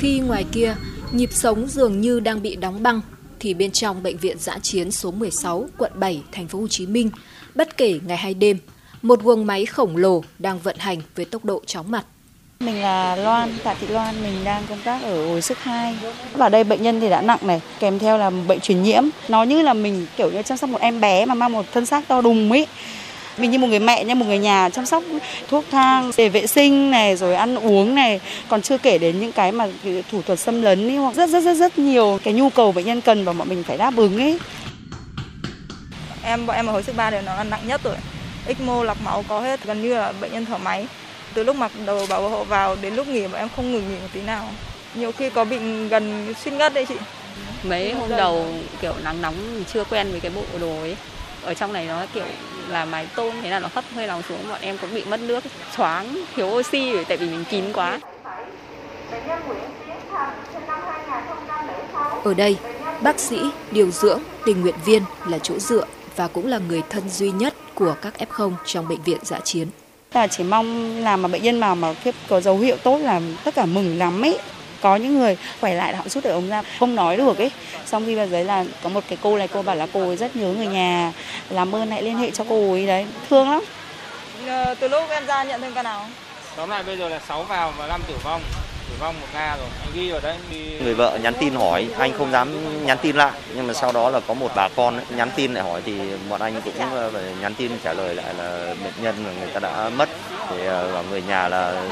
Khi ngoài kia, nhịp sống dường như đang bị đóng băng, thì bên trong bệnh viện giã chiến số 16, quận 7, thành phố Hồ Chí Minh, bất kể ngày hay đêm, một guồng máy khổng lồ đang vận hành với tốc độ chóng mặt. Mình là Loan, Tạ Thị Loan, mình đang công tác ở hồi sức 2. Vào đây bệnh nhân thì đã nặng này, kèm theo là bệnh truyền nhiễm. Nó như là mình kiểu như chăm sóc một em bé mà mang một thân xác to đùng ấy. Mình như một người mẹ, như một người nhà chăm sóc thuốc thang, về vệ sinh này, rồi ăn uống này. Còn chưa kể đến những cái mà thủ thuật xâm lấn ấy, hoặc rất rất rất rất nhiều cái nhu cầu bệnh nhân cần và bọn mình phải đáp ứng ấy. Em bọn em ở hồi sức 3 thì nó là nặng nhất rồi. ECMO lọc máu có hết, gần như là bệnh nhân thở máy từ lúc mặc đầu bảo hộ vào đến lúc nghỉ mà em không ngừng nghỉ một tí nào nhiều khi có bị gần suy ngất đấy chị mấy hôm đầu kiểu nắng nóng chưa quen với cái bộ đồ ấy ở trong này nó kiểu là mái tôn thế là nó hấp hơi lòng xuống bọn em cũng bị mất nước choáng thiếu oxy tại vì mình kín quá. Ở đây bác sĩ điều dưỡng tình nguyện viên là chỗ dựa và cũng là người thân duy nhất của các F0 trong bệnh viện dã chiến. Là chỉ mong là mà bệnh nhân nào mà có dấu hiệu tốt là tất cả mừng lắm ấy có những người khỏe lại họ rút được ống ra. Không nói được ấy. Xong khi vào đấy là có một cái cô này cô bảo là cô ấy rất nhớ người nhà làm ơn hãy liên hệ cho cô ấy. Đấy thương lắm. Ờ, từ lúc em ra nhận thêm ca nào? Tóm lại bây giờ là 6 vào và 5 tử vong. Tử vong một ca rồi. Anh ghi vào đấy đi... người vợ nhắn tin hỏi anh không dám nhắn tin lại. Nhưng mà sau đó là có một bà con ấy, nhắn tin lại hỏi thì bọn anh cũng ờ, phải nhắn tin trả lời lại là bệnh nhân người ta đã mất để bảo ờ, người nhà là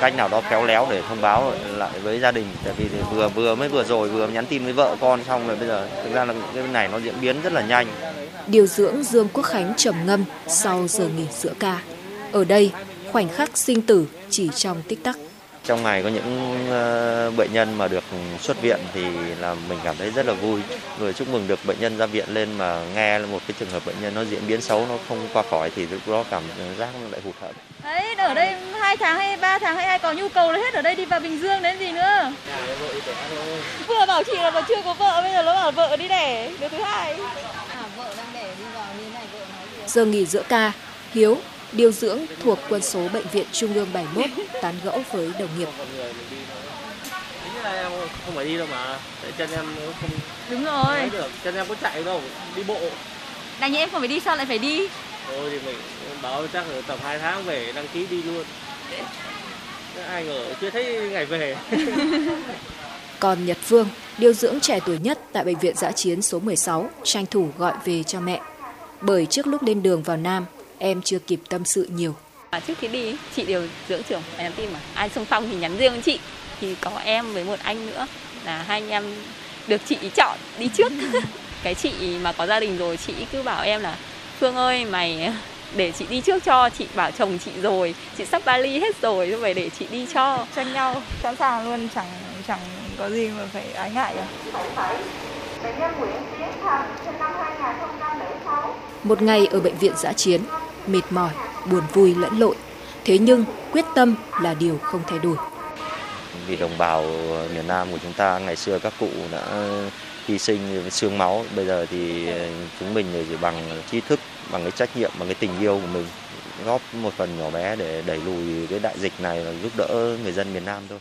cách nào đó khéo léo để thông báo lại với gia đình. Tại vì vừa vừa mới vừa rồi vừa nhắn tin với vợ con xong rồi bây giờ thực ra là cái này nó diễn biến rất là nhanh. Điều dưỡng Dương Quốc Khánh trầm ngâm sau giờ nghỉ giữa ca. Ở đây, khoảnh khắc sinh tử chỉ trong tích tắc trong ngày có những ờ, bệnh nhân mà được xuất viện thì là mình cảm thấy rất là vui. Rồi chúc mừng được bệnh nhân ra viện lên mà nghe một cái trường hợp bệnh nhân nó diễn biến xấu nó không qua khỏi thì lúc đó cảm giác nó lại hụt hẫng. Đấy ở đây hai tháng hay ba tháng hay ai có nhu cầu là hết ở đây đi vào bình dương đến gì nữa. Vừa bảo chị là mà chưa có vợ bây giờ nó bảo vợ đi đẻ đứa thứ hai. À, vợ đang đẻ đi vào như này vợ nói gì giờ nghỉ giữa ca hiếu điều dưỡng thuộc quân số Bệnh viện Trung ương 71 tán gẫu với đồng nghiệp. Em không phải đi đâu mà, chân em không Đúng rồi. được, chân em có chạy đâu, đi bộ. Đành như em không phải đi sao lại phải đi? Thôi thì mình báo chắc ở tầm 2 tháng về đăng ký đi luôn. Ai ngờ chưa thấy ngày về. Còn Nhật Phương, điều dưỡng trẻ tuổi nhất tại bệnh viện giã chiến số 16, tranh thủ gọi về cho mẹ. Bởi trước lúc lên đường vào Nam, em chưa kịp tâm sự nhiều. À, trước khi đi, chị điều dưỡng trưởng phải nhắn tin mà ai xung phong thì nhắn riêng với chị. Thì có em với một anh nữa là hai anh em được chị chọn đi trước. cái chị mà có gia đình rồi chị cứ bảo em là Phương ơi mày để chị đi trước cho chị bảo chồng chị rồi chị sắp vali hết rồi thôi phải để chị đi cho tranh nhau sẵn sàng luôn chẳng chẳng có gì mà phải ái ngại cả một ngày ở bệnh viện giã chiến mệt mỏi, buồn vui lẫn lộn. Thế nhưng quyết tâm là điều không thay đổi. Vì đồng bào miền Nam của chúng ta ngày xưa các cụ đã hy sinh xương máu, bây giờ thì ờ, chúng mình chỉ bằng trí thức, bằng cái trách nhiệm, bằng cái tình yêu của mình góp một phần nhỏ bé để đẩy lùi cái đại dịch này và giúp đỡ người dân miền Nam thôi.